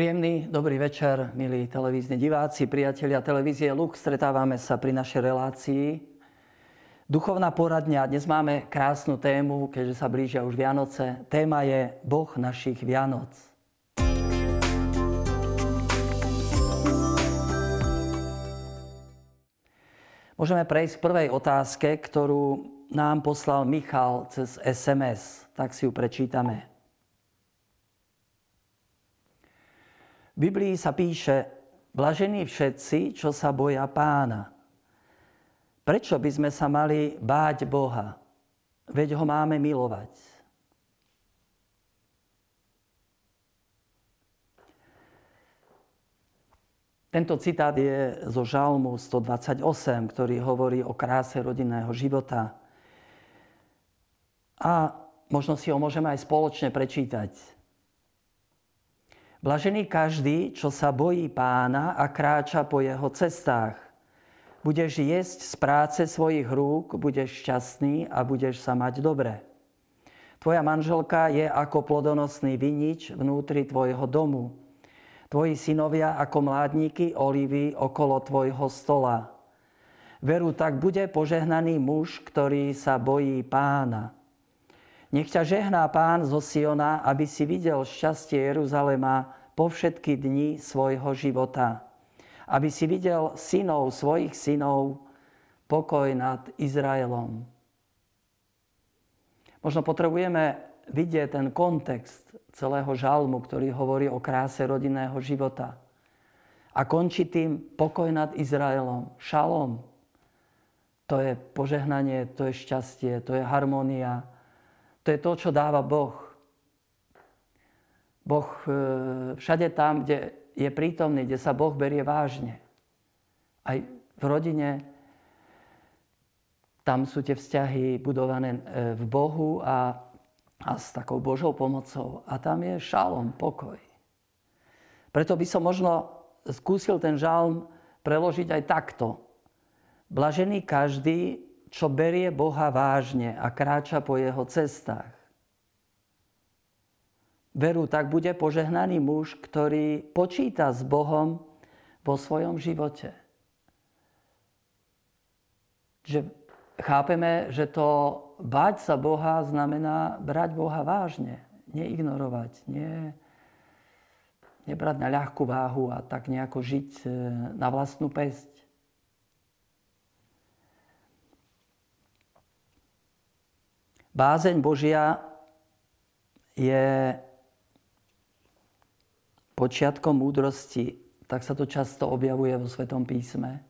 Príjemný dobrý večer, milí televízni diváci, priatelia televízie Lux. Stretávame sa pri našej relácii. Duchovná poradňa. Dnes máme krásnu tému, keďže sa blížia už Vianoce. Téma je Boh našich Vianoc. Môžeme prejsť k prvej otázke, ktorú nám poslal Michal cez SMS. Tak si ju prečítame. V Biblii sa píše, blažení všetci, čo sa boja pána. Prečo by sme sa mali báť Boha? Veď ho máme milovať. Tento citát je zo Žalmu 128, ktorý hovorí o kráse rodinného života. A možno si ho môžeme aj spoločne prečítať. Blažený každý, čo sa bojí pána a kráča po jeho cestách. Budeš jesť z práce svojich rúk, budeš šťastný a budeš sa mať dobre. Tvoja manželka je ako plodonosný vinič vnútri tvojho domu. Tvoji synovia ako mládniky olivy okolo tvojho stola. Veru, tak bude požehnaný muž, ktorý sa bojí pána. Nech ťa žehná pán zo Siona, aby si videl šťastie Jeruzalema po všetky dni svojho života. Aby si videl synov svojich synov, pokoj nad Izraelom. Možno potrebujeme vidieť ten kontext celého žalmu, ktorý hovorí o kráse rodinného života. A končí tým pokoj nad Izraelom, šalom. To je požehnanie, to je šťastie, to je harmónia, to je to, čo dáva Boh. Boh e, všade tam, kde je prítomný, kde sa Boh berie vážne. Aj v rodine, tam sú tie vzťahy budované e, v Bohu a, a s takou Božou pomocou. A tam je šalom, pokoj. Preto by som možno skúsil ten žalm preložiť aj takto. Blažený každý, čo berie Boha vážne a kráča po jeho cestách. Veru, tak bude požehnaný muž, ktorý počíta s Bohom vo svojom živote. Že chápeme, že to bať sa Boha znamená brať Boha vážne, neignorovať, nie, nebrať na ľahkú váhu a tak nejako žiť e, na vlastnú pesť. Bázeň Božia je počiatkom múdrosti, tak sa to často objavuje vo Svetom písme.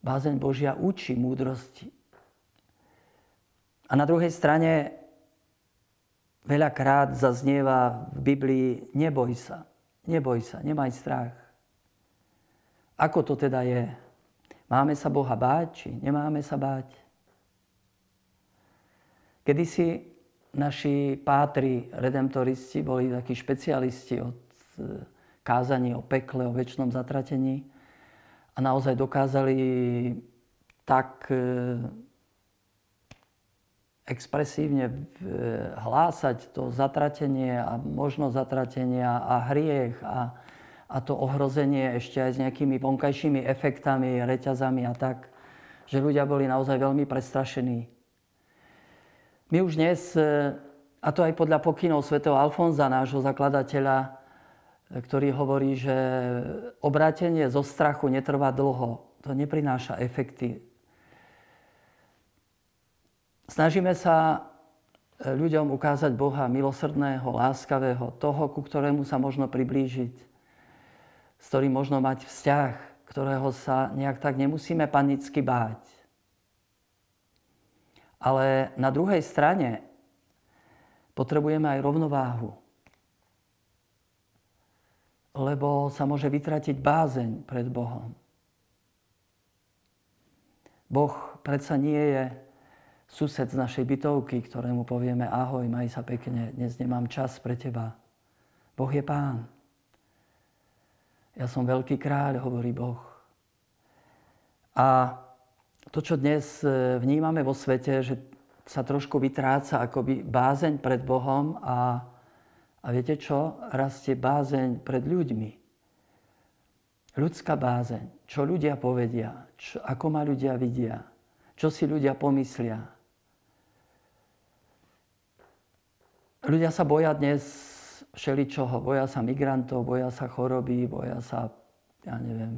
Bázeň Božia učí múdrosti. A na druhej strane veľakrát zaznieva v Biblii neboj sa, neboj sa, nemaj strach. Ako to teda je? Máme sa Boha báť, či nemáme sa báť? Kedysi naši pátri, redemptoristi, boli takí špecialisti od e, kázaní o pekle, o väčšnom zatratení a naozaj dokázali tak e, expresívne e, hlásať to zatratenie a možnosť zatratenia a hriech a, a to ohrozenie ešte aj s nejakými vonkajšími efektami, reťazami a tak, že ľudia boli naozaj veľmi prestrašení my už dnes, e, a to aj podľa pokynov svätého Alfonza, nášho zakladateľa, e, ktorý hovorí, že obrátenie zo strachu netrvá dlho. To neprináša efekty. Snažíme sa e, ľuďom ukázať Boha milosrdného, láskavého, toho, ku ktorému sa možno priblížiť, s ktorým možno mať vzťah, ktorého sa nejak tak nemusíme panicky báť. Ale na druhej strane potrebujeme aj rovnováhu. Lebo sa môže vytratiť bázeň pred Bohom. Boh predsa nie je sused z našej bytovky, ktorému povieme ahoj, maj sa pekne, dnes nemám čas pre teba. Boh je pán. Ja som veľký kráľ, hovorí Boh. A to, čo dnes e, vnímame vo svete, že sa trošku vytráca akoby bázeň pred Bohom a, A viete čo? Rastie bázeň pred ľuďmi. Ľudská bázeň. Čo ľudia povedia? Čo, ako ma ľudia vidia? Čo si ľudia pomyslia? Ľudia sa boja dnes všeličoho. Boja sa migrantov, boja sa choroby, boja sa, ja neviem,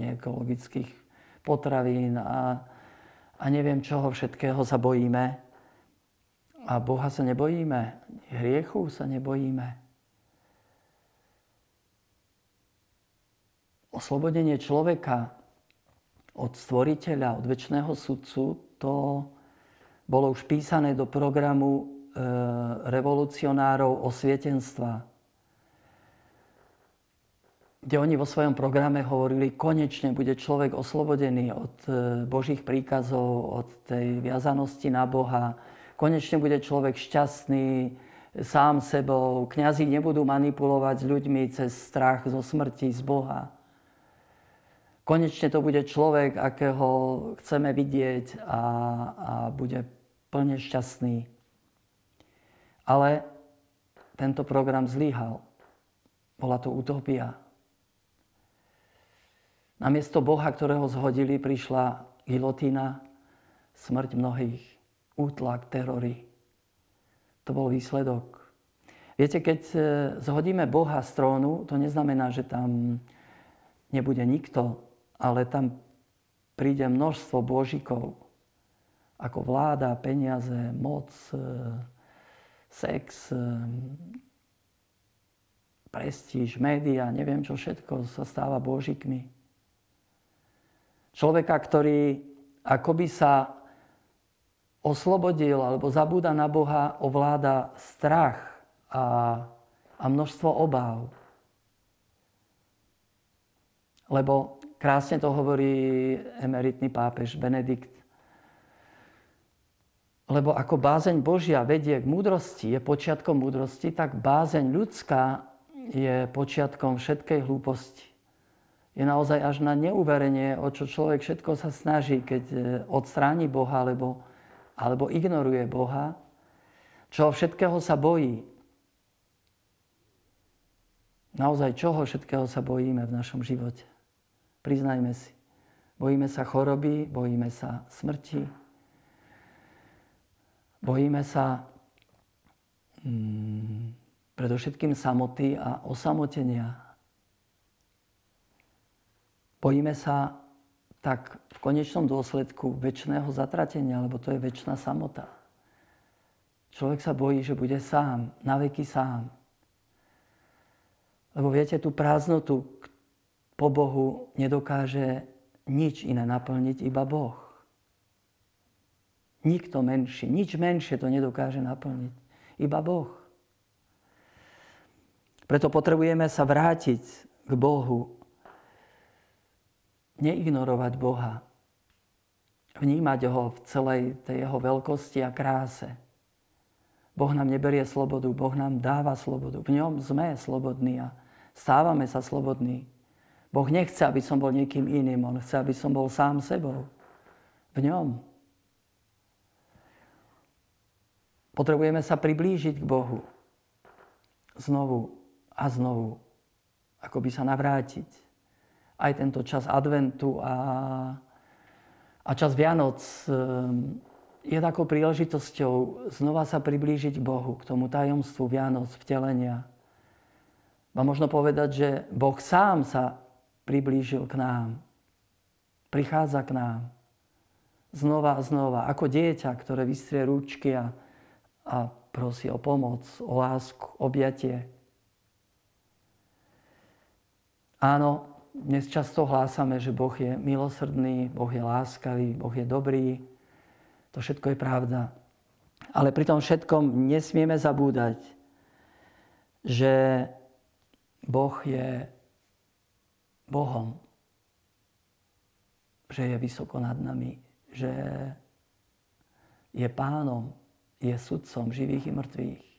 neekologických potravín a, a neviem čoho všetkého sa bojíme. A Boha sa nebojíme, hriechu sa nebojíme. Oslobodenie človeka od stvoriteľa, od väčšného sudcu, to bolo už písané do programu e, revolucionárov osvietenstva, kde oni vo svojom programe hovorili, konečne bude človek oslobodený od e, Božích príkazov, od tej viazanosti na Boha, konečne bude človek šťastný sám sebou, kňazi nebudú manipulovať s ľuďmi cez strach zo smrti, z Boha. Konečne to bude človek, akého chceme vidieť a, a bude plne šťastný. Ale tento program zlyhal. Bola to utopia. Namiesto Boha, ktorého zhodili, prišla gilotína, smrť mnohých, útlak, terory. To bol výsledok. Viete, keď e, zhodíme Boha z trónu, to neznamená, že tam nebude nikto, ale tam príde množstvo božikov, ako vláda, peniaze, moc, e, sex, e, prestíž, média, neviem čo všetko sa stáva božikmi. Človeka, ktorý akoby sa oslobodil alebo zabúda na Boha, ovláda strach a, a množstvo obáv. Lebo Krásne to hovorí emeritný pápež Benedikt. Lebo ako bázeň Božia vedie k múdrosti, je počiatkom múdrosti, tak bázeň ľudská je počiatkom všetkej hlúposti. Je naozaj až na neuverenie, o čo človek všetko sa snaží, keď e, odstráni Boha alebo, alebo ignoruje Boha, čo všetkého sa bojí. Naozaj čoho všetkého sa bojíme v našom živote. Priznajme si. Bojíme sa choroby, bojíme sa smrti, bojíme sa mm, predovšetkým samoty a osamotenia. Bojíme sa tak v konečnom dôsledku väčšného zatratenia, lebo to je väčšina samota. Človek sa bojí, že bude sám, naveky sám. Lebo viete, tú prázdnotu, po Bohu nedokáže nič iné naplniť, iba Boh. Nikto menší, nič menšie to nedokáže naplniť, iba Boh. Preto potrebujeme sa vrátiť k Bohu, neignorovať Boha, vnímať ho v celej tej jeho veľkosti a kráse. Boh nám neberie slobodu, Boh nám dáva slobodu. V ňom sme slobodní a stávame sa slobodní. Boh nechce, aby som bol niekým iným. On chce, aby som bol sám sebou. V ňom. Potrebujeme sa priblížiť k Bohu. Znovu a znovu. Ako by sa navrátiť. Aj tento čas adventu a, a čas Vianoc ehm, je takou príležitosťou znova sa priblížiť k Bohu, k tomu tajomstvu Vianoc, vtelenia. A možno povedať, že Boh sám sa priblížil k nám. Prichádza k nám. Znova a znova. Ako dieťa, ktoré vystrie ručky a, a prosí o pomoc, o lásku, objatie. Áno, dnes často hlásame, že Boh je milosrdný, Boh je láskavý, Boh je dobrý. To všetko je pravda. Ale pri tom všetkom nesmieme zabúdať, že Boh je Bohom, že je vysoko nad nami, že je pánom, je sudcom živých i mŕtvych.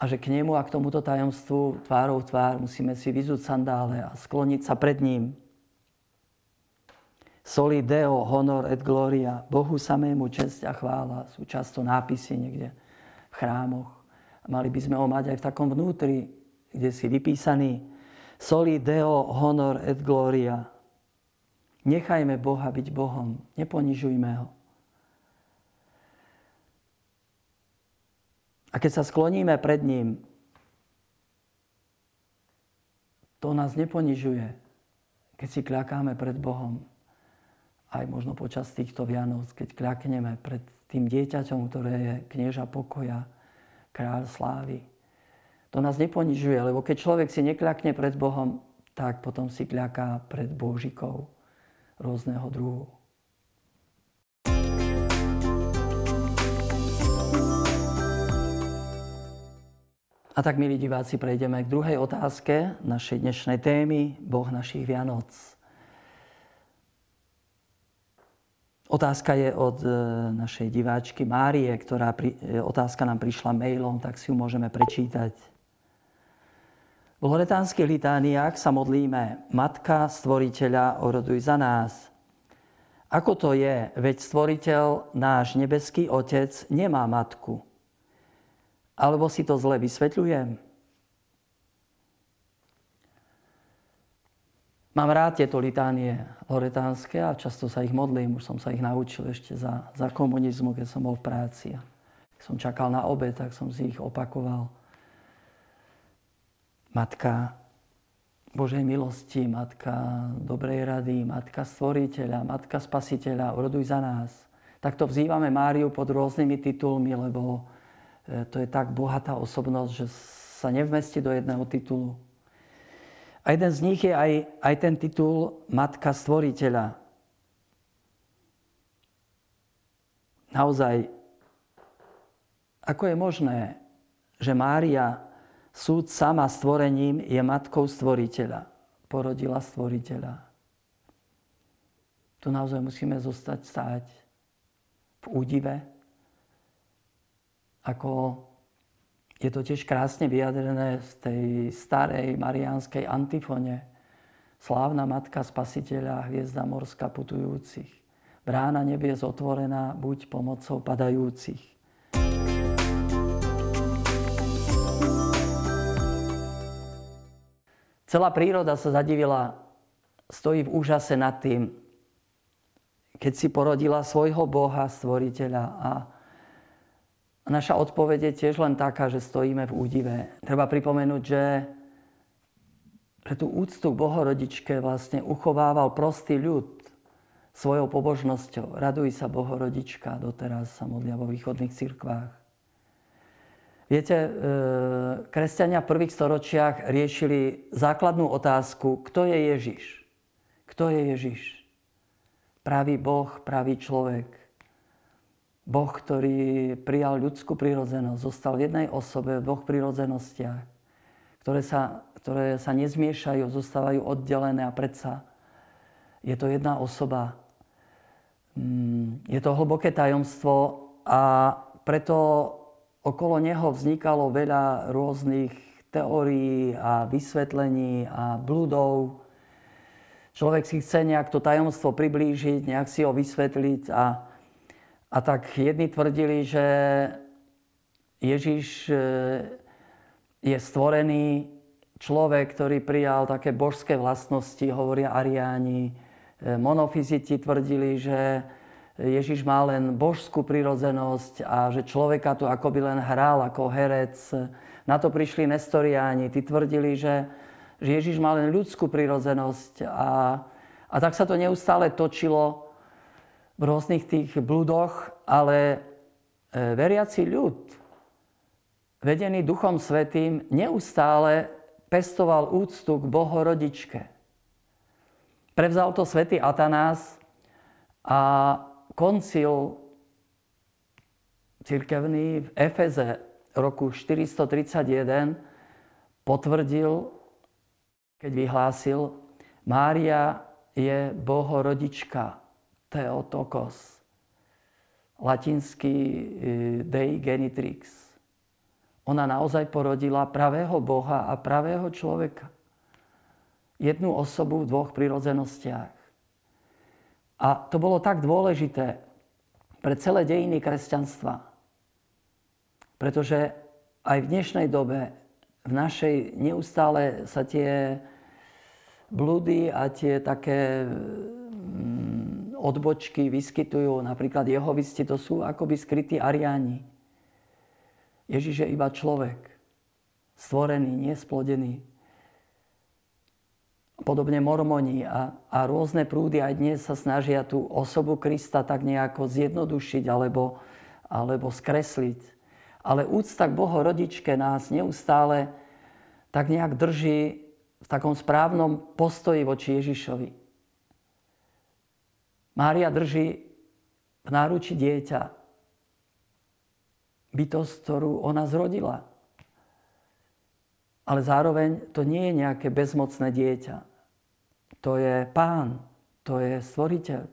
A že k nemu a k tomuto tajomstvu tvárou tvár musíme si vyzúť sandále a skloniť sa pred ním. Soli Deo, honor et gloria, Bohu samému česť a chvála sú často nápisy niekde v chrámoch. Mali by sme ho mať aj v takom vnútri, kde si vypísaný soli deo honor et gloria. Nechajme Boha byť Bohom, neponižujme ho. A keď sa skloníme pred ním, to nás neponižuje, keď si kľakáme pred Bohom. Aj možno počas týchto Vianoc, keď kľakneme pred tým dieťaťom, ktoré je knieža pokoja, kráľ slávy. To nás neponižuje, lebo keď človek si nekľakne pred Bohom, tak potom si kľaká pred Božikou rôzneho druhu. A tak, milí diváci, prejdeme k druhej otázke našej dnešnej témy, Boh našich Vianoc. Otázka je od e, našej diváčky Márie, ktorá pri, e, otázka nám prišla mailom, tak si ju môžeme prečítať. V loretánskych litániách sa modlíme Matka Stvoriteľa, oroduj za nás. Ako to je, veď Stvoriteľ, náš nebeský Otec, nemá matku – alebo si to zle vysvetľujem? Mám rád tieto litánie loretánske a často sa ich modlím. Už som sa ich naučil ešte za, za komunizmu, keď som bol v práci. Keď som čakal na obed, tak som si ich opakoval. Matka Božej milosti, Matka dobrej rady, Matka stvoriteľa, Matka spasiteľa, uroduj za nás. Takto vzývame Máriu pod rôznymi titulmi, lebo to je tak bohatá osobnosť, že sa nevmestí do jedného titulu. A jeden z nich je aj, aj ten titul Matka Stvoriteľa. Naozaj, ako je možné, že Mária, súd sama stvorením, je matkou stvoriteľa. Porodila stvoriteľa. Tu naozaj musíme zostať stáť v údive, ako je to tiež krásne vyjadrené v tej starej mariánskej antifone. Slávna Matka Spasiteľa, hviezda morská putujúcich. Brána nebies otvorená, buď pomocou padajúcich. Celá príroda sa zadivila, stojí v úžase nad tým, keď si porodila svojho Boha, stvoriteľa a a naša odpoveď je tiež len taká, že stojíme v údive. Treba pripomenúť, že, že tú úctu k Bohorodičke vlastne uchovával prostý ľud svojou pobožnosťou. Raduj sa Bohorodička, doteraz sa modlia vo východných cirkvách. Viete, e, kresťania v prvých storočiach riešili základnú otázku, kto je Ježiš? Kto je Ježiš? Pravý Boh, pravý človek. Boh, ktorý prijal ľudskú prírodzenosť, zostal v jednej osobe, v dvoch prírodzenostiach, ktoré sa, ktoré sa nezmiešajú, zostávajú oddelené a predsa je to jedna osoba. Mm, je to hlboké tajomstvo a preto okolo neho vznikalo veľa rôznych teórií a vysvetlení a blúdov. Človek si chce nejak to tajomstvo priblížiť, nejak si ho vysvetliť a a tak jedni tvrdili, že Ježiš e, je stvorený človek, ktorý prijal také božské vlastnosti, hovoria Ariáni. E, monofiziti tvrdili, že Ježiš má len božskú prirodzenosť a že človeka tu akoby len hral ako herec. Na to prišli Nestoriáni. Tí tvrdili, že, že Ježiš má len ľudskú prirodzenosť. A, a tak sa to neustále točilo v rôznych tých blúdoch, ale e, veriaci ľud, vedený Duchom Svetým, neustále pestoval úctu k Bohorodičke. Prevzal to svätý Atanás a koncil cirkevný v Efeze roku 431 potvrdil, keď vyhlásil, Mária je Bohorodička. Theotokos, latinský e, Dei Genitrix. Ona naozaj porodila pravého Boha a pravého človeka. Jednu osobu v dvoch prirodzenostiach. A to bolo tak dôležité pre celé dejiny kresťanstva. Pretože aj v dnešnej dobe, v našej neustále sa tie blúdy a tie také odbočky vyskytujú. Napríklad jehovisti to sú akoby skrytí ariáni. Ježiš je iba človek, stvorený, nesplodený. Podobne mormoni a, a rôzne prúdy aj dnes sa snažia tú osobu Krista tak nejako zjednodušiť alebo, alebo skresliť. Ale úcta k Bohorodičke nás neustále tak nejak drží v takom správnom postoji voči Ježišovi. Mária drží v náruči dieťa, bytosť, ktorú ona zrodila. Ale zároveň to nie je nejaké bezmocné dieťa. To je pán, to je stvoriteľ.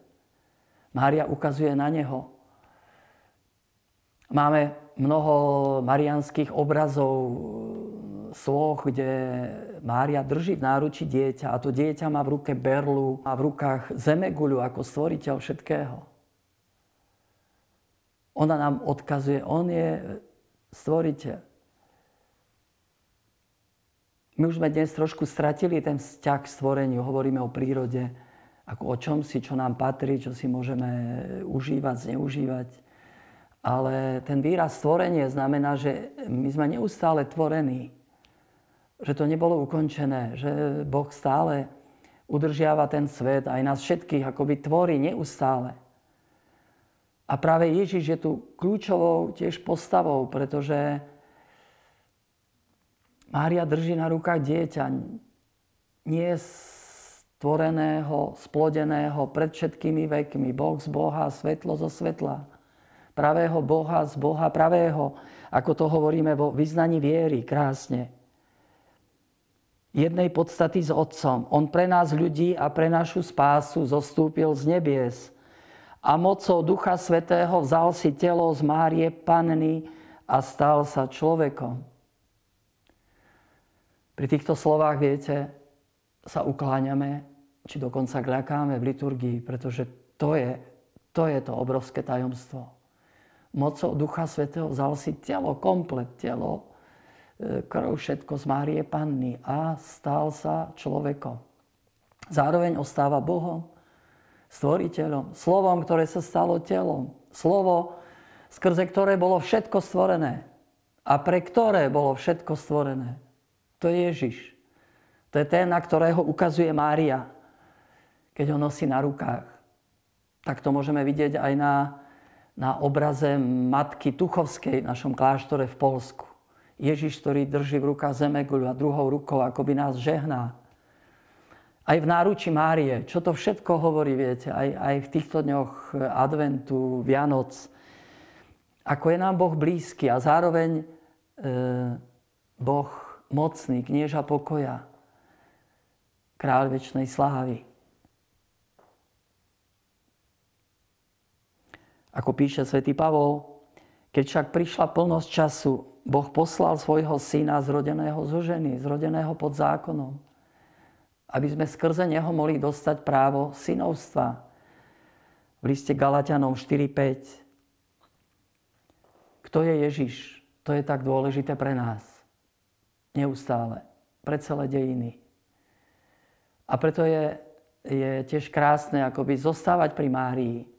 Mária ukazuje na neho. Máme mnoho marianských obrazov, sloh, kde Mária drží v náruči dieťa a to dieťa má v ruke berlu, a v rukách zemeguľu ako stvoriteľ všetkého. Ona nám odkazuje, on je stvoriteľ. My už sme dnes trošku stratili ten vzťah k stvoreniu. Hovoríme o prírode ako o čom si, čo nám patrí, čo si môžeme užívať, zneužívať. Ale ten výraz stvorenie znamená, že my sme neustále tvorení. Že to nebolo ukončené, že Boh stále udržiava ten svet, aj nás všetkých akoby tvorí neustále. A práve Ježiš je tu kľúčovou tiež postavou, pretože Mária drží na rukách dieťa, nie stvoreného, splodeného pred všetkými vekmi. Boh z Boha, svetlo zo svetla pravého Boha z Boha pravého, ako to hovoríme vo vyznaní viery, krásne. Jednej podstaty s Otcom. On pre nás ľudí a pre našu spásu zostúpil z nebies a mocou Ducha Svetého vzal si telo z Márie Panny a stal sa človekom. Pri týchto slovách, viete, sa ukláňame, či dokonca kľakáme v liturgii, pretože to je to, je to obrovské tajomstvo mocou Ducha Svetého vzal si telo, komplet telo, krv, všetko z Márie Panny a stal sa človekom. Zároveň ostáva Bohom, stvoriteľom, slovom, ktoré sa stalo telom. Slovo, skrze ktoré bolo všetko stvorené a pre ktoré bolo všetko stvorené. To je Ježiš. To je ten, na ktorého ukazuje Mária, keď ho nosí na rukách. Tak to môžeme vidieť aj na na obraze matky Tuchovskej v našom kláštore v Polsku. Ježiš, ktorý drží v rukách zemeguľu a druhou rukou akoby nás žehná. Aj v náruči Márie, čo to všetko hovorí, viete, aj, aj v týchto dňoch adventu, Vianoc, ako je nám Boh blízky a zároveň e, Boh mocný, knieža pokoja, kráľ väčšnej slávy. Ako píše svätý Pavol, keď však prišla plnosť času, Boh poslal svojho syna zrodeného zo ženy, zrodeného pod zákonom, aby sme skrze neho mohli dostať právo synovstva. V liste Galatianom 4.5. Kto je Ježiš? To je tak dôležité pre nás. Neustále. Pre celé dejiny. A preto je, je tiež krásne akoby zostávať pri Márii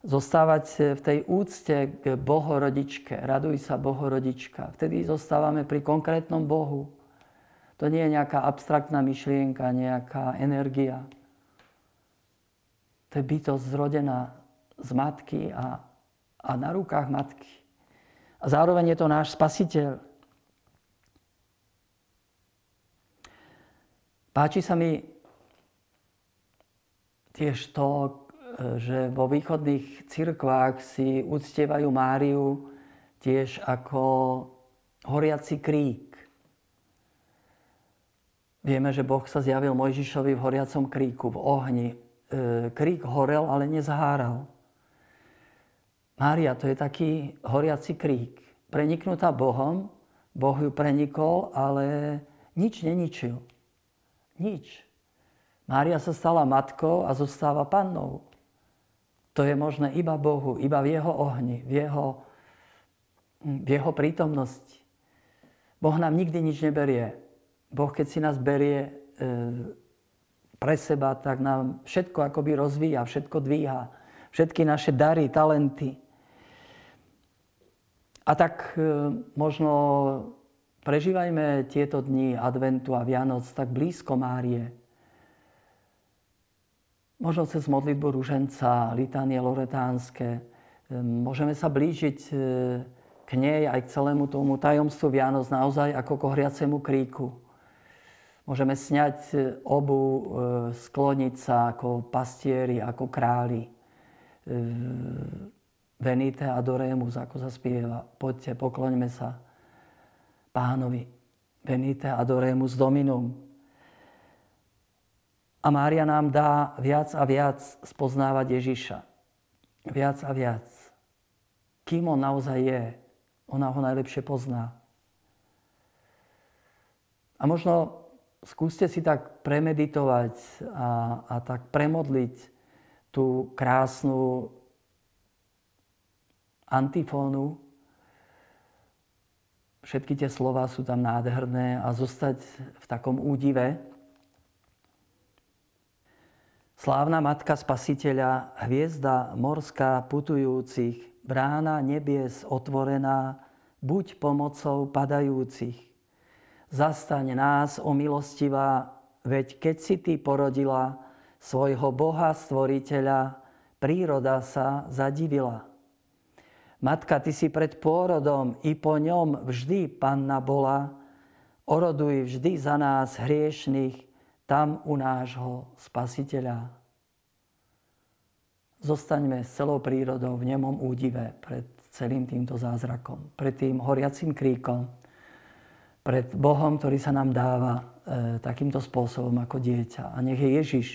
zostávať v tej úcte k Bohorodičke. Raduj sa Bohorodička. Vtedy zostávame pri konkrétnom Bohu. To nie je nejaká abstraktná myšlienka, nejaká energia. To je bytosť zrodená z matky a, a na rukách matky. A zároveň je to náš spasiteľ. Páči sa mi tiež to, že vo východných cirkvách si uctievajú Máriu tiež ako horiaci krík. Vieme, že Boh sa zjavil Mojžišovi v horiacom kríku, v ohni. E, krík horel, ale nezháral. Mária to je taký horiaci krík. Preniknutá Bohom, Boh ju prenikol, ale nič neničil. Nič. Mária sa stala matkou a zostáva pannou. To je možné iba Bohu, iba v Jeho ohni, v Jeho, v jeho prítomnosti. Boh nám nikdy nič neberie. Boh, keď si nás berie e, pre seba, tak nám všetko akoby rozvíja, všetko dvíha. Všetky naše dary, talenty. A tak e, možno prežívajme tieto dni adventu a Vianoc tak blízko Márie. Možno cez modlitbu ruženca, litanie loretánske. E, môžeme sa blížiť e, k nej aj k celému tomu tajomstvu Vianoc naozaj ako k ohriacemu kríku. Môžeme sňať e, obu, e, skloniť sa ako pastieri, ako králi. Venite adoremus, ako sa spieva. Poďte, pokloňme sa pánovi. Venite adoremus dominum. A Mária nám dá viac a viac spoznávať Ježiša. Viac a viac. Kým on naozaj je, ona ho najlepšie pozná. A možno skúste si tak premeditovať a, a tak premodliť tú krásnu antifónu. Všetky tie slova sú tam nádherné a zostať v takom údive. Slávna Matka Spasiteľa, hviezda morská putujúcich, brána nebies otvorená, buď pomocou padajúcich. Zastaň nás, o milostivá, veď keď si ty porodila svojho Boha stvoriteľa, príroda sa zadivila. Matka, ty si pred pôrodom i po ňom vždy panna bola, oroduj vždy za nás hriešných, tam u nášho spasiteľa zostaňme s celou prírodou v nemom údive pred celým týmto zázrakom, pred tým horiacím kríkom, pred Bohom, ktorý sa nám dáva e, takýmto spôsobom ako dieťa. A nech je Ježiš,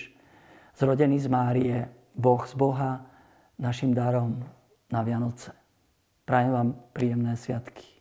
zrodený z Márie, Boh z Boha, našim darom na Vianoce. Prajem vám príjemné sviatky.